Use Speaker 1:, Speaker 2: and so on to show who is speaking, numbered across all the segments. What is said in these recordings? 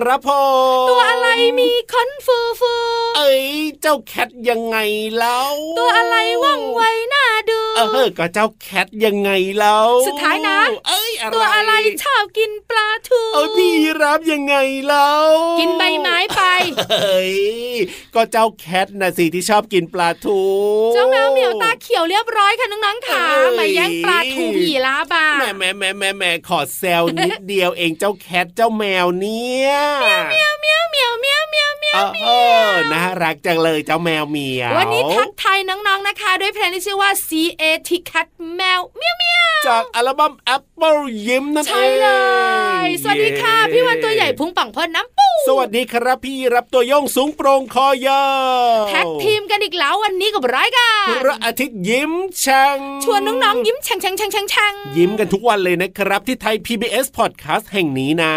Speaker 1: ครับพ่
Speaker 2: อตัวอะไรมีขนฟูฟู
Speaker 1: เอ้ยเจ้าแคทยังไงเล่า
Speaker 2: ตัวอะไรว่องไวน่าดู
Speaker 1: เออก็เจ้าแคทยังไงเล่า
Speaker 2: สุดท้ายนะ
Speaker 1: เอ้ยอะไร
Speaker 2: ตัวอะไรชอบกินปลาทู
Speaker 1: เออพี่รับยังไงเล่า
Speaker 2: กินใบไม้ไป
Speaker 1: เฮ้ยก็เจ้าแคทนะสิที่ชอบกินปลาทู
Speaker 2: เจ้าแมวเหมียวตาเขียวเรียบร้อยค่ะน้องๆค่ะมาแย่งปลาทูผีลาบ้า
Speaker 1: แม่แม่แม่แม่แม่ขอแซวนิดเดียวเองเจ้าแคทเจ้าแมวเนี่ย
Speaker 2: เมียวเมียวเมียวเมียวเมียวเมียว
Speaker 1: เออน่ารักจังเลยเจ้าแมวเมียว
Speaker 2: วันนี้ทักทายน้องๆนะคะ ด้วยเพลงที่ชื่อว่า C A T Cat แมวเมียวเมียว
Speaker 1: จากอัลบั้ม Apple ยิ้มนั่นเองใช่
Speaker 2: เลยสวัสดีค่ะ พี่วันตัวใหญ่พุงป่องพ่นน้ำปู
Speaker 1: สวัสดีครับพี่รับตัวโยงสูงโปร่งคอยาว
Speaker 2: แท็กทีมกันอีกแล้ววันนี้กับรายการ
Speaker 1: พระอาทิตย์ยิ้มช่าง
Speaker 2: ชวนน้องๆยิ้มช่างช่างช่างช่างช่าง
Speaker 1: ยิ้มกันทุกวันเลยนะครับ ที่ไทย PBS Podcast แห่งนี้นะ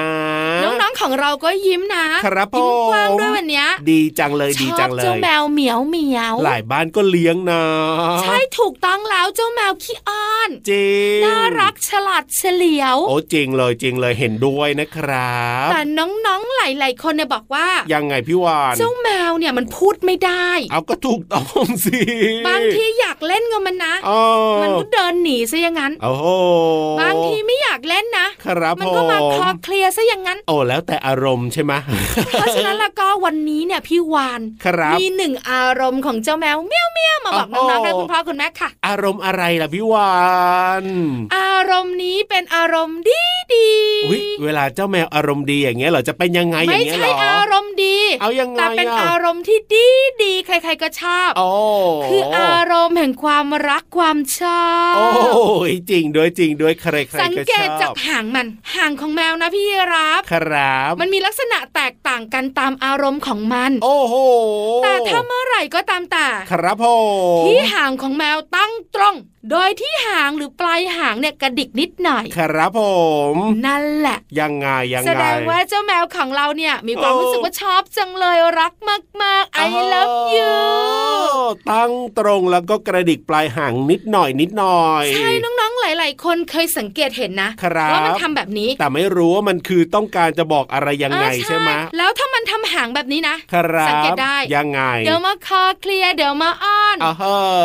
Speaker 2: น้องๆของเราก็ยิ้มนะ
Speaker 1: ครับ
Speaker 2: ผมยิ้มกว้างด้วยวันนี้
Speaker 1: ดีจังเลยดีจังเลย
Speaker 2: เจ้าแมวเหมียวเหมียว
Speaker 1: หลายบ้านก็เลี้ยงนะ
Speaker 2: ใช่ถูกต้องแล้วเจ้าแมวขี้อ้อน
Speaker 1: จริง
Speaker 2: น่ารักฉลาดเฉลียว
Speaker 1: โอ้จริงเลยจริงเลยเห็นด้วยนะครับ
Speaker 2: แต่น้องๆหลายๆ คนเนี่ยบอกว่า
Speaker 1: ยังไงพี่วาน
Speaker 2: เจ้าแมวเนี่ยมันพูดไม่ได้
Speaker 1: เอาก็ถูกต้องสิ
Speaker 2: บางทีอยากเล่นกับมันนะมันก็เดินหนีซะอย่างนั้น
Speaker 1: โอ้โห
Speaker 2: บางทีไม่อยากเล่นนะ
Speaker 1: ครับ
Speaker 2: มันก็มาคอเคลียร์ซะอย่างนั้น
Speaker 1: โอ้แล้วแต่อารมณ์ใช่ไหม
Speaker 2: เพราะฉะนั้นแล้วก็วันนี้เนี่ยพี่วานมีหนึ่งอารมณ์ของเจ้าแมวเมี้ยวเมี้ยวมาบอกน้องๆและคุณพ่อคุณแม่ค่ะ
Speaker 1: อารมณ์อะไรล่ะพี่วาน
Speaker 2: อารมณ์นี้เป็นอารมณ์ดีดี
Speaker 1: เวลาเจ้าแมวอารมณ์ดีอย่างเงี้ยเราจะเป็นยังไงอย่างเงี้ยหรอ
Speaker 2: ไม่ใช่อารมณ์ดี
Speaker 1: เอายังไงแต่
Speaker 2: เป็นอารมณ์ที่ดีดีใคร ๆก็ชอบคืออารมณ์แห่งความรักความชอบ
Speaker 1: โอ้ยจริงด้วยจริงด้วยใครๆก็ชอบสั
Speaker 2: งเกตจากหางมันหางของแมวนะพี่รับ
Speaker 1: ครับ
Speaker 2: มันมีลักษณะแตกต่างกันตามอารมณ์ของมัน
Speaker 1: โอ้โห
Speaker 2: แต่ถ้าเมื่อไหร่ก็ตามแต่
Speaker 1: ครับผ
Speaker 2: มที่หางของแมวตั้งตรงโดยที่หางหรือปลายหางเนี่ยกระดิกนิดหน่อย
Speaker 1: ครับผม
Speaker 2: นั่นแหละ
Speaker 1: ยังไงยังไง
Speaker 2: แสดงว่าเจ้าแมวของเราเนี่ยมีความรู้สึกว่าชอบจังเลยรักมากๆ I love you
Speaker 1: ตั้งตรงแล้วก็กระดิกปลายหางนิดหน่อยนิดหน่อย
Speaker 2: ใช่น้องๆ หลาย ๆ คนเคยสังเกตเห็นนะว่ามันทำแบบนี้
Speaker 1: แต่ไม่รู้ว่ามันคือต้องการจะบอกอะไรยังไงใช่ไหม
Speaker 2: แล้วถ้า มันทำหางแบบนี้นะ
Speaker 1: สั
Speaker 2: งเกตได้
Speaker 1: ยังไง
Speaker 2: เดี๋ยวมาคอเคลียเดี๋ยวมาอ้อน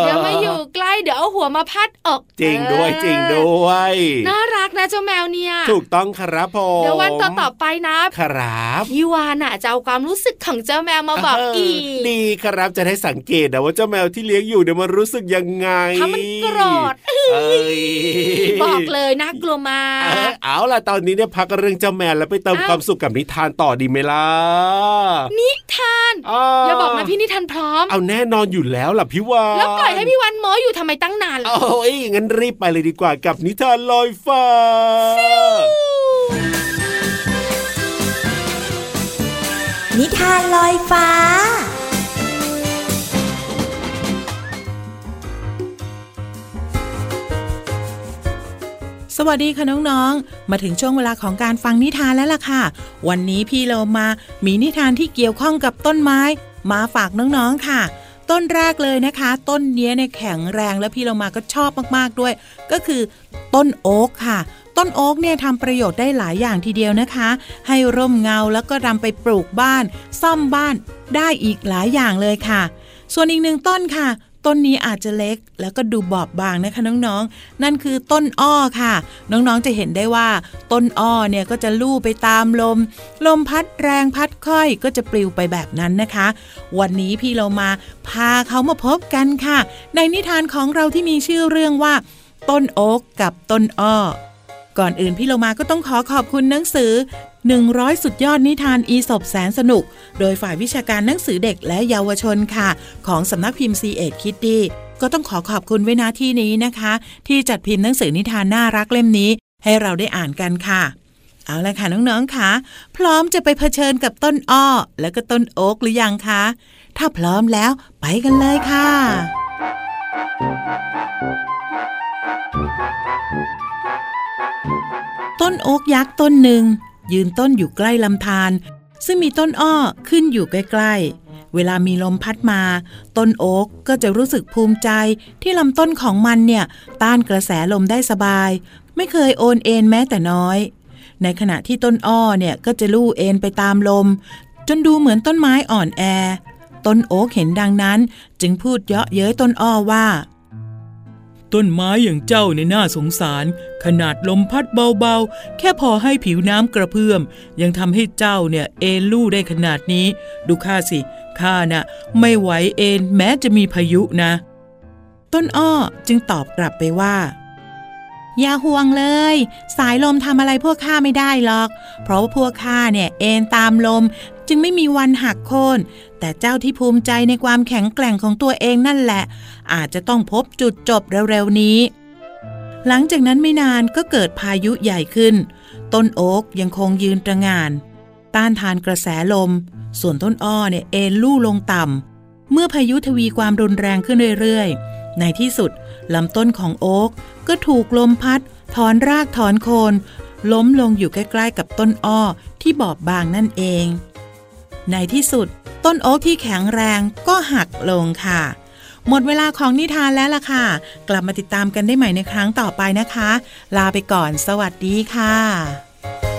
Speaker 2: เดี๋ยวมาอยู่ใกล้เดี๋ยวเอาหัวมาพัดอก
Speaker 1: จริงด้วยจริงด้วย
Speaker 2: น่ารักนะเจ้าแมวเนี่ย
Speaker 1: ถูกต้องครับผม
Speaker 2: เดี๋ยววันต่อต่อไปนะ
Speaker 1: ครับ
Speaker 2: พี่วานอะจะเอาความรู้สึกของเจ้าแมวมาบอกอีก
Speaker 1: ดีครับจะได้สังเกตนะว่าเจ้าแมวที่เลี้ยงอยู่เดี๋ยวมันรู้สึกยังไง
Speaker 2: ถ้ามันโกรธบอกเลยน่ากลัวมาก
Speaker 1: เอาล่ะตอนนี้เนี่ยพักเรื่องเจ้าแมวแล้วไปเติมความสุขกับนิทานต่อดีไหมล่ะ
Speaker 2: นิทานอย่าบอกนะพี่นิทานพร้อม
Speaker 1: เอาแน่นอนอยู่แล้วล่ะพี่วาน
Speaker 2: แล้วปล่อยให้พี่วันหมออยู่ทำไมตั้งนานล่ะ
Speaker 1: โอ้ยงั้นรีบไปเลยดีกว่ากับนิทานลอยฟ้า
Speaker 3: นิทานลอยฟ้า
Speaker 4: สวัสดีคะน้องๆ มาถึงช่วงเวลาของการฟังนิทานแล้วล่ะค่ะ วันนี้พี่เรามามีนิทานที่เกี่ยวข้องกับต้นไม้ มาฝากน้องๆค่ะ ต้นแรกเลยนะคะ ต้นนี้เนี่ยแข็งแรงและพี่เรามาก็ชอบมากๆด้วย ก็คือต้นโอ๊กค่ะ ต้นโอ๊กเนี่ยทำประโยชน์ได้หลายอย่างทีเดียวนะคะ ให้ร่มเงาแล้วก็นำไปปลูกบ้าน ซ่อมบ้านได้อีกหลายอย่างเลยค่ะ ส่วนอีกหนึ่งต้นค่ะ ต้นนี้อาจจะเล็ก แล้วก็ดูบอบบางนะคะน้องๆ นั่นคือต้นอ้อค่ะ น้องๆจะเห็นได้ว่า ต้นอ้อเนี่ยก็จะลู่ไปตามลม ลมพัดแรงพัดค่อยก็จะปลิวไปแบบนั้นนะคะ วันนี้พี่เรามาพาเขามาพบกันค่ะ ในนิทานของเราที่มีชื่อเรื่องว่า ต้นโอ๊กกับต้นอ้อก่อนอื่นพี่โลมาก็ต้องขอขอบคุณหนังสือ 100 สุดยอดนิทานอีสบแสนสนุก โดยฝ่ายวิชาการหนังสือเด็กและเยาวชนค่ะ ของสำนักพิมพ์ C ีเอ็ดคิตตี้ก็ต้องขอขอบคุณไว้นาที่นี้นะคะ ที่จัดพิมพ์หนังสือนิทานน่ารักเล่มนี้ ให้เราได้อ่านกันค่ะ เอาละค่ะน้องๆค่ะพร้อมจะไปเผชิญกับต้นอ้อ และก็ต้นโอ๊กหรือยังคะถ้าพร้อมแล้วไปกันเลยค่ะต้นโอ๊กยักษ์ต้นหนึ่ง ยืนต้นอยู่ใกล้ลำธารซึ่งมีต้นอ้อขึ้นอยู่ใกล้ๆ เวลามีลมพัดมา ต้นโอ๊กก็จะรู้สึกภูมิใจที่ลำต้นของมันเนี่ย ต้านกระแสลมได้สบาย ไม่เคยโอนเอ็นแม้แต่น้อย ในขณะที่ต้นอ้อเนี่ยก็จะลู่เอ็นไปตามลม จนดูเหมือนต้นไม้อ่อนแอ ต้นโอ๊กเห็นดังนั้น จึงพูดเยาะเย้ยต้นอ้อว่า ต้นไม้อย่างเจ้าในน่าสงสาร ขนาดลมพัดเบาๆ แค่พอให้ผิวน้ำกระเพื่อม ยังทำให้เจ้าเนี่ยเอ็นลู่ได้ขนาดนี้ ดูข้าสิข้าน่ะ ไม่ไหวเอ็นแม้จะมีพายุนะ ต้นอ้อจึงตอบกลับไปว่า อย่าห่วงเลย สายลมทำอะไรพวกข้าไม่ได้หรอก เพราะว่าพวกข้าเนี่ยเอ็นตามลมจึงไม่มีวันหักโค่น แต่เจ้าที่ภูมิใจในความแข็งแกร่งของตัวเองนั่นแหละ อาจจะต้องพบจุดจบเร็วๆนี้ หลังจากนั้นไม่นานก็เกิดพายุใหญ่ขึ้น ต้นโอ๊กยังคงยืนตระงาน ต้านทานกระแสลม ส่วนต้นอ้อเนี่ยเอ็นลู่ลงต่ำเมื่อพายุทวีความรุนแรงขึ้นเรื่อยๆ ในที่สุดลำต้นของโอ๊กก็ถูกลมพัด ถอนรากถอนโคน ล้มลงอยู่ใกล้ๆกับต้นอ้อที่บอบบางนั่นเอง ในที่สุด ต้นโอ๊กที่แข็งแรงก็หักลงค่ะ หมดเวลาของนิทานแล้วล่ะค่ะ กลับมาติดตามกันได้ใหม่ในครั้งต่อไปนะคะ ลาไปก่อน สวัสดีค่ะ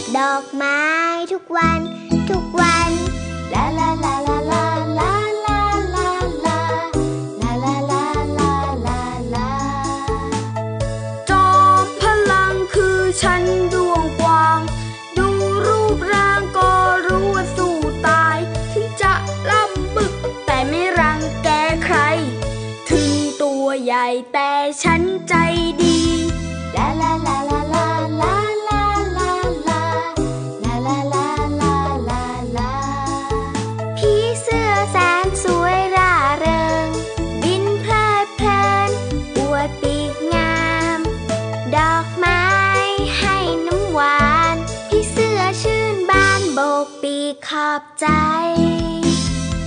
Speaker 5: กับดอกไม้ทุกวันทุกวัน
Speaker 6: อบใจ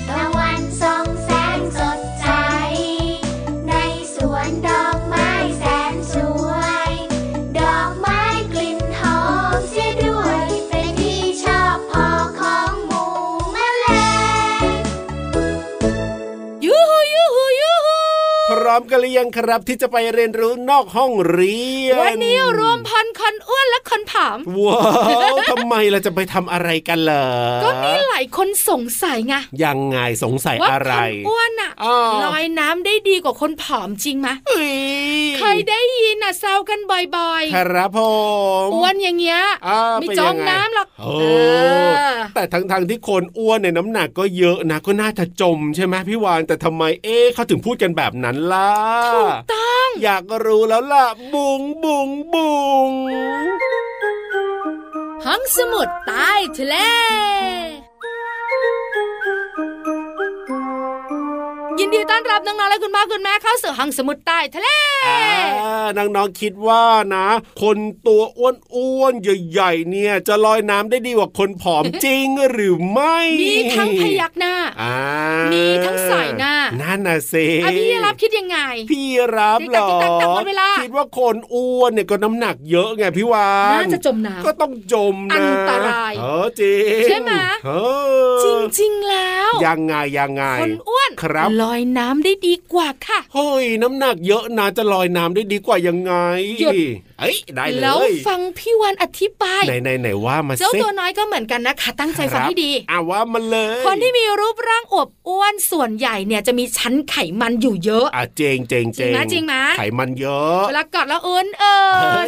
Speaker 5: ตะวันส่องแสงสดใส ในสวนดอกไม้แสนสวย ดอกไม้กลิ่นหอมเสียด้วย เป็นที่ชอบพอของหมูแมลง
Speaker 2: ยูฮูยูฮูยูฮู
Speaker 1: พร้อมกันหรือ ยังครับที่จะไปเรียนรู้นอกห้องเรียน
Speaker 2: วันนี้รวมพันคนอ้วนและคนผอม
Speaker 1: ว้าวทำไมเราจะไปทำอะไรกันเหรอ
Speaker 2: ก็มีหลายคนสงสัยไง
Speaker 1: ยังไงสงสัยอะไรว่า
Speaker 2: คนอ้วนอะลอยน้ำได้ดีกว่าคนผอมจริงไหมเคยได้ยินอะแซวกันบ่อย
Speaker 1: ๆ ครับผม
Speaker 2: อ้วนอย่างเงี้ยไม่จมน้ำหรอก
Speaker 1: แต่ทั้งๆที่คนอ้วนเนี่ยน้ำหนักก็เยอะนะก็น่าจะจมใช่ไหมพี่วานแต่ทำไมเอ๊เขาถึงพูดกันแบบนั้นล่ะ
Speaker 2: ถูกต้อง
Speaker 1: อยากรู้แล้วล่ะ บุงบุงบุง
Speaker 2: ห้องสมุดใต้ทะเล ต้อนรับน้องๆและคุณพ่อคุณแม่เข้าสู่ห้องสมุดใต้ทะเล
Speaker 1: น้องๆคิดว่านะ คนตัวอ้วนๆใหญ่ๆเนี่ย จะลอยน้ำได้ดีกว่าคนผอมจริงหรือไม่
Speaker 2: มีทั้งพยักหน้ามีทั้งสายหน้า
Speaker 1: นั่นน่ะเซ
Speaker 2: พี่รับคิดยังไง
Speaker 1: พี่รับหรอคิดว่าคนอ้วนเนี่ยก็น้ำหนักเยอะไงพี่วาน
Speaker 2: น่าจะจมน้ำ
Speaker 1: ก็ต้องจม
Speaker 2: นะอันตราย
Speaker 1: เออจริงใช่
Speaker 2: ไหมจริงๆแล้ว
Speaker 1: ยังไงยังไง
Speaker 2: คนอ้วน
Speaker 1: ครับ
Speaker 2: ลอยน้ำได้ดีกว่าค่ะ
Speaker 1: เฮ้ยน้ำหนักเยอะนะจะลอยน้ำได้ดีกว่ายังไง
Speaker 2: หยุด
Speaker 1: เอ้ยได้เลย
Speaker 2: แล้วฟังพี่วันอธิบาย
Speaker 1: ไหนไหนไหนว่ามา
Speaker 2: เจ้าตัวน้อยก็เหมือนกันนะคะ ตั้งใจฟังให้ดี
Speaker 1: อ่าว่ามาเลย
Speaker 2: คนที่มีรูปร่างอวบอ้วนส่วนใหญ่เนี่ยจะมีชั้นไขมันอยู่เยอะ
Speaker 1: อะเจงเจงเจง
Speaker 2: จริงไหม
Speaker 1: ไขมันเยอะ
Speaker 2: เวลากอดแล้วเอิญเอิ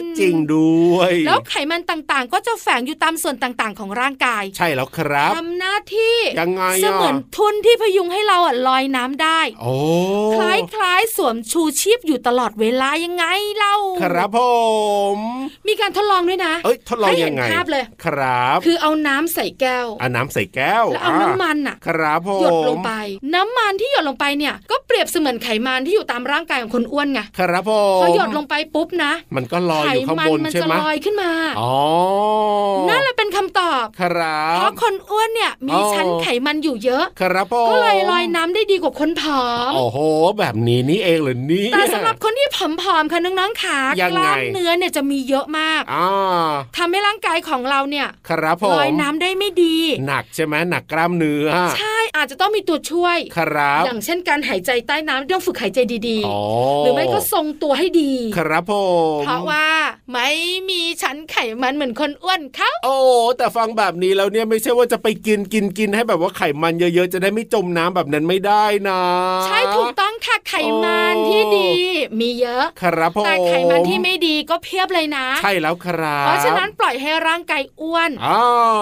Speaker 2: ญ
Speaker 1: จริงด้วย
Speaker 2: แล้วไขมันต่างๆ ก็จะแฝงอยู่ตามส่วนต่างๆ ของร่างกาย
Speaker 1: ใช่แล้วครับ
Speaker 2: ทำหน้าที่
Speaker 1: ยังไง
Speaker 2: เสมือนทุนที่พยุงให้เราอะลอยน้ำได้
Speaker 1: โอ้
Speaker 2: คล้ายๆสวมชูชีพอยู่ตลอดเวลายังไงเล่า
Speaker 1: ครับผม
Speaker 2: มีการทดลองด้วยนะ
Speaker 1: เอ้ยทดลองยังไง
Speaker 2: ภาพเลย
Speaker 1: ครับ
Speaker 2: คือเอาน้ำใส่แก้ว
Speaker 1: เอาน้ำใส่แก้ว
Speaker 2: แล้วเอาน้ำมันอะ
Speaker 1: ครับผมห
Speaker 2: ยดลงไป น้ำมันที่หยดลงไปเนี่ยก็เปรียบเสมือนไขมันที่อยู่ตามร่างกายของคนอ้วนไง
Speaker 1: ครับผม
Speaker 2: พอหยดลงไปปุ๊บนะ
Speaker 1: มันก็ลอยอยู่ข้างบนใช่ไหม
Speaker 2: มันจะลอยขึ้นมา
Speaker 1: อ๋อ
Speaker 2: นั่นแหละเป็นคำตอบ
Speaker 1: ครับ
Speaker 2: เพราะคนอ้วนเนี่ยมีชั้นไขมันอยู่เยอะ
Speaker 1: ครับผม
Speaker 2: ก็เลยลอยน้ำได้ดีกว่าคนผอม
Speaker 1: โอ้โห แบบนี้นี่เองเลยนี่
Speaker 2: แต่สำหรับคนที่ผอมๆค่ะน้องๆขากล้ามเนื้อเนี่ยจะมีเยอะมากทำให้ร่างกายของเราเนี่ย
Speaker 1: ครับผม
Speaker 2: ลอยน้ำได้ไม่ดี
Speaker 1: หนักใช่ไหมหนักกล้ามเนื้อ
Speaker 2: ใช่อาจจะต้องมีตัวช่วย
Speaker 1: ครับ
Speaker 2: อย่างเช่นการหายใจใต้น้ำต้องฝึกหายใจดีๆ หรือไม่ก็ทรงตัวให้ดี
Speaker 1: ครับผม
Speaker 2: เพราะว่าไม่มีชั้นไขมันเหมือนคนอ้วนเขา
Speaker 1: โอ้แต่ฟังแบบนี้แล้วเนี่ยไม่ใช่ว่าจะไปกินกินกินให้แบบว่าไขมันเยอะๆ จะได้ไม่จมน้ำแบบนั้นไม่ได้นะ
Speaker 2: ใช่ถูกต้องค่ะไขมันที่ดี มีเยอะ
Speaker 1: ครับผมแต่
Speaker 2: ไขมันที่ไม่ดีก็เพียบเลยนะ
Speaker 1: ใช่แล้วครับ
Speaker 2: เพราะฉะนั้นปล่อยให้ร่างกายอ้วน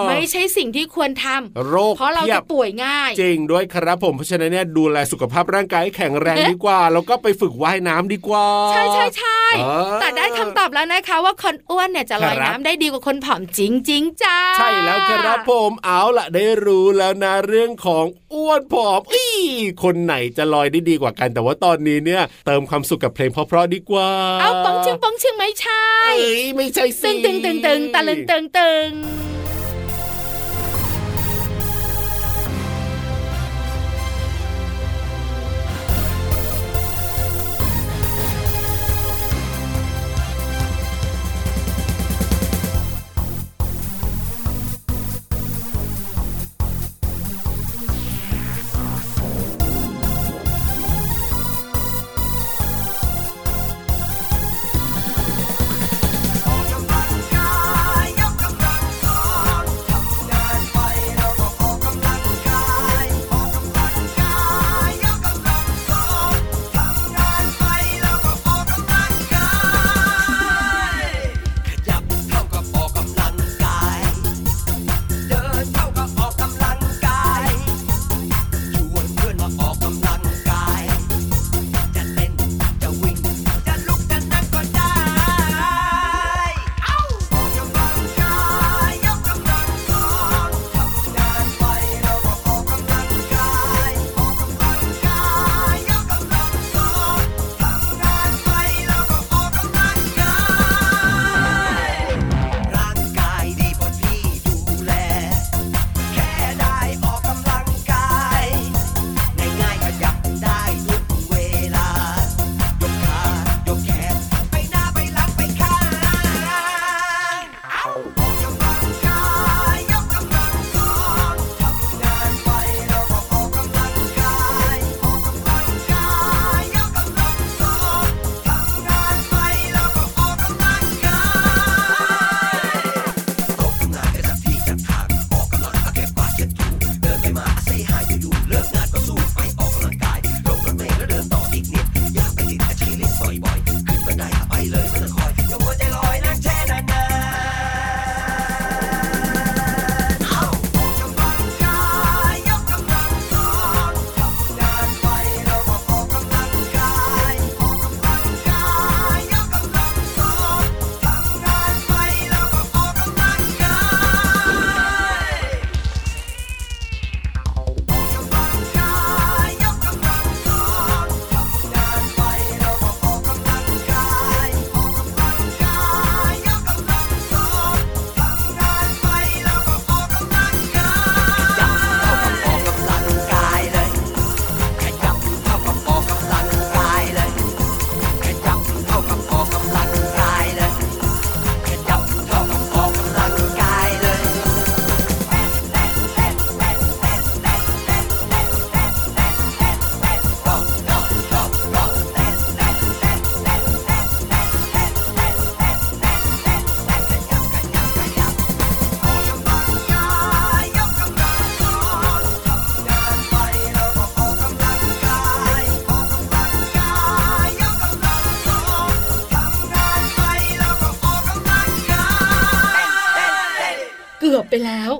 Speaker 2: ไม่ใช่สิ่งที่ควรทำ
Speaker 1: โรค
Speaker 2: เพราะเราจะป่วยง่าย
Speaker 1: จริงด้วยครับผมเพราะฉะนั้นเนี่ยดูแลสุขภาพร่างกายให้แข็งแรงดีกว่า แล้วก็ไปฝึกว่ายน้ำดีกว่า
Speaker 2: ใช่ใช่ใช่แต่ได้คำตอบแล้วนะคะว่าคนอ้วนเนี่ยจะลอยน้ำได้ดีกว่าคนผอมจริงจริงจ้า
Speaker 1: ใช่แล้วครับผมเอาละได้รู้แล้วนะเรื่องของอ้วนผอมอีคนไหนจะลอยได้ดีกว่ากัน แต่ว่าตอนนี้เนี่ย เติมความสุขกับเพลงเพราะๆดีกว่า
Speaker 2: เอาปองชิงปองชิงไม่ใช่
Speaker 1: ไม่ใช่สิ
Speaker 2: ตึงตึงตึงตึงตะลึงตึงตึง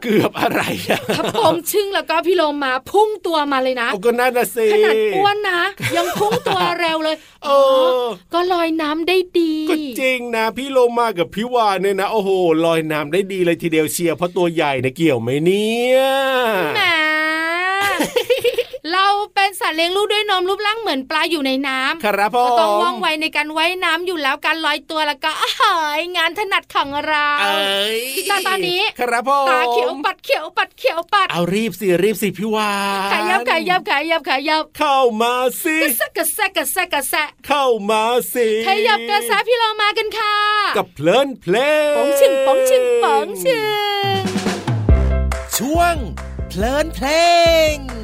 Speaker 1: เกือบอะไรอะ
Speaker 2: ถ้าปมชึ่งแล้วก็พี่โลมาพุ่งตัวมาเลยนะ
Speaker 1: ก็น่าจะสิ
Speaker 2: ขนาดอ้วนนะยังพุ่งตัวเร็วเลย
Speaker 1: เออ
Speaker 2: ก็ลอยน้ำได้ดี
Speaker 1: ก็จริงนะพี่โลมากับพี่วานเนี่ยนะโอ้โหลอยน้ำได้ดีเลยทีเดียวเชียร์เพราะตัวใหญ่เนี่ยเกี่ยวไหมเนี่ย
Speaker 2: แหม เราเป็นสัตว์เลี้ยงลูกด้วยนมรูปร่างเหมือนปลาอยู่ในน้ำ
Speaker 1: ครับผม
Speaker 2: ต้องว่องไวในการว่ายน้ำอยู่แล้วการลอยตัวแล้วก็เฮ้ยงานถนัดของเราแต่ตอนนี้
Speaker 1: ครับผม
Speaker 2: ตาเขียวปัดเขียวปัดเขียวปัด
Speaker 1: เอารีบสิรีบสิพี่วาน
Speaker 2: ขยับขยับขยับขยับ
Speaker 1: เข้ามาสิ
Speaker 2: กระแซกระแซกระแซกระแซ
Speaker 1: เข้ามาสิ
Speaker 2: ขยับกระแซพี่เรามากันค่ะ
Speaker 1: กับเพลินเพลง
Speaker 2: ป๋องชิงป๋องชิงป๋องชิง
Speaker 1: ช่วงเพลินเพลง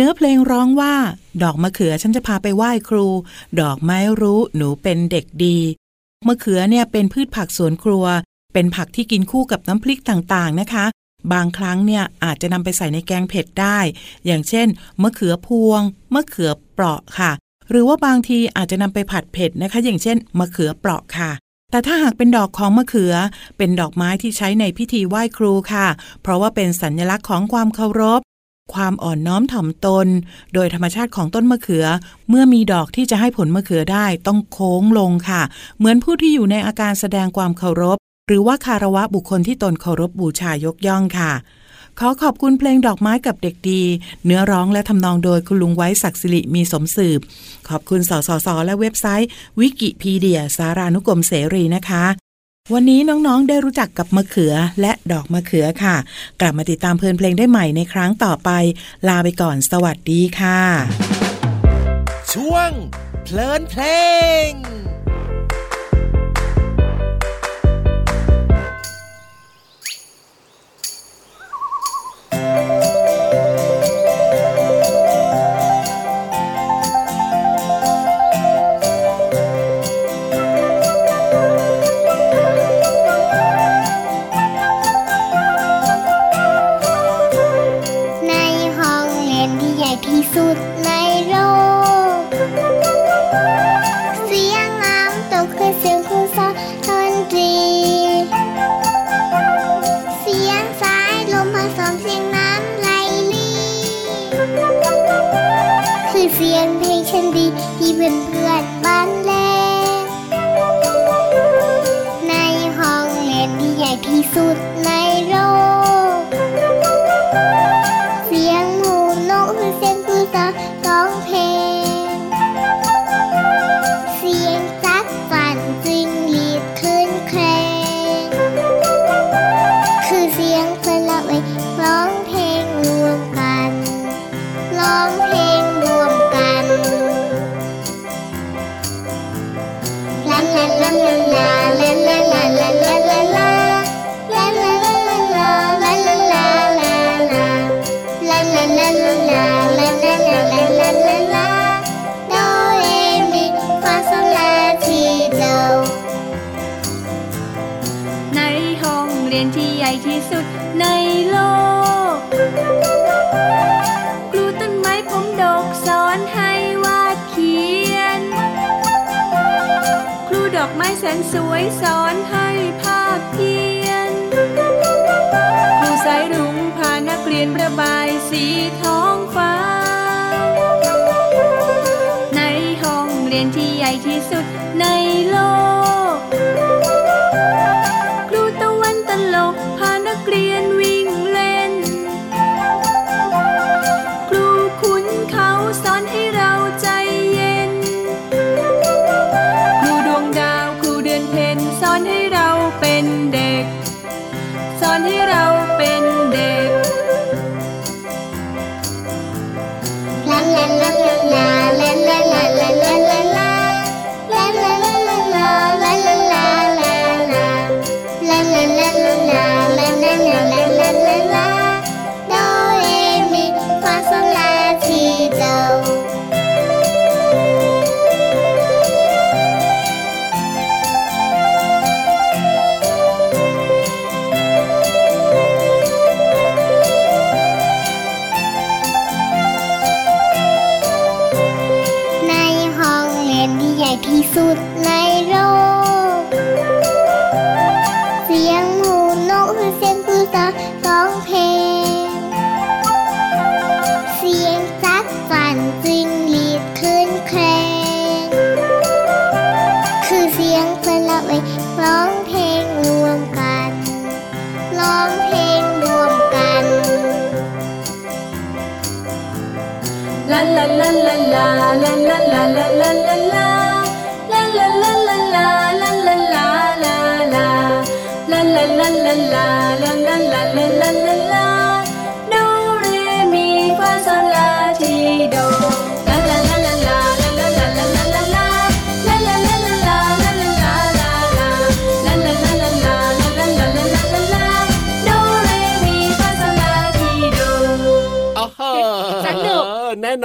Speaker 3: เนื้
Speaker 4: อเพลงร้องว่า ดอกมะเขือฉันจะพาไปไหว้ครู ดอกไม้รู้หนูเป็นเด็กดี มะเขือเนี่ยเป็นพืชผักสวนครัว เป็นผักที่กินคู่กับน้ำพริกต่างๆนะคะ บางครั้งเนี่ยอาจจะนำไปใส่ในแกงเผ็ดได้ อย่างเช่น มะเขือพวง มะเขือเปราะค่ะ หรือว่าบางทีอาจจะนำไปผัดเผ็ดนะคะ อย่างเช่น มะเขือเปราะค่ะแต่ถ้าหากเป็นดอกของมะเขือ เป็นดอกไม้ที่ใช้ในพิธีไหว้ครูค่ะ เพราะว่าเป็นสัญลักษณ์ของความเคารพ ความอ่อนน้อมถ่อมตน โดยธรรมชาติของต้นมะเขือ เมื่อมีดอกที่จะให้ผลมะเขือได้ต้องโค้งลงค่ะ เหมือนผู้ที่อยู่ในอาการแสดงความเคารพ หรือว่าคารวะบุคคลที่ตนเคารพบูชายกย่องค่ะ ขอขอบคุณเพลงดอกไม้กับเด็กดี เนื้อร้องและทำนองโดยคุณลุงไว้ศักดิ์สิริมีสมสืบ ขอบคุณสสสและเว็บไซต์ วิกิพีเดียสารานุกรมเสรีนะคะ วันนี้น้องๆ ได้รู้จักกับมะเขือและดอกมะเขือค่ะ กลับมาติดตามเพลินเพลงได้ใหม่ในครั้งต่อไป ลาไปก่อนสวัสดีค่ะ
Speaker 1: ช่วงเพลินเพลง
Speaker 6: แสนสวยสอนให้ภาพเพียนผู้สายรุ้งพานักเรียนประบายสีท้องฟ้า ในห้องเรียนที่ใหญ่ที่สุดในโลก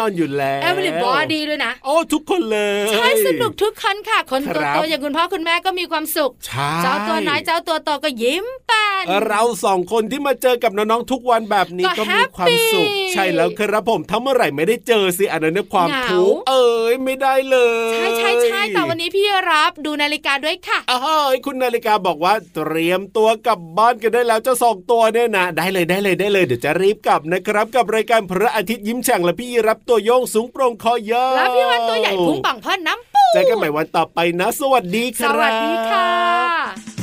Speaker 6: อนอ
Speaker 3: ยู่แล้ว
Speaker 1: แอ
Speaker 2: v เ r y บอดีด้วยนะ
Speaker 1: โอ้ทุกคนเลย
Speaker 2: ใช่สนุกทุกคนค่ะคน
Speaker 1: ครั
Speaker 2: โต
Speaker 1: บ
Speaker 2: ๆอย่างคุณพ่อคุณแม่ก็มีความสุข
Speaker 1: ใช่
Speaker 2: เจ้าตัวน้อยเจ้าตัวโตก็ยิ้มแป้น
Speaker 1: เราสองคนที่มาเจอกับน้องๆทุกวันแบบนี้
Speaker 2: ก็
Speaker 1: ก็มีความสุข
Speaker 2: แฮปปี้
Speaker 1: ใช่แล้วครับผมถ้าเมื่อไหร่ไม่ได้เจอสิอันนั้นเนี่ยความ
Speaker 2: เหงา
Speaker 1: ทุกข์เอ้ยไม่ได้เลย
Speaker 2: ใช่ใช่ใช่แต่วันนี้พี่รับดูนาฬิกาด้วยค่ะ
Speaker 1: อ้าวคุณนาฬิกาบอกว่าเตรียมตัวกลับบ้านกันได้แล้วเจ้าสองตัวเนี่ยนะได้เลยได้เลยได้เลยเดี๋ยวจะรีบกลับนะครับ กับรายการพระอาทิตย์ยิ้มแฉ่งและพี่รับตัวโยงสูงโปร่งคอยาว
Speaker 2: แล้วพี่วันตัวใหญ่พุงป่องพ่นน้ำปู
Speaker 1: เจอกันใหม่วันต่อไปนะ สวัสดีค
Speaker 2: ส
Speaker 1: รับ
Speaker 2: วัสดีค่ะ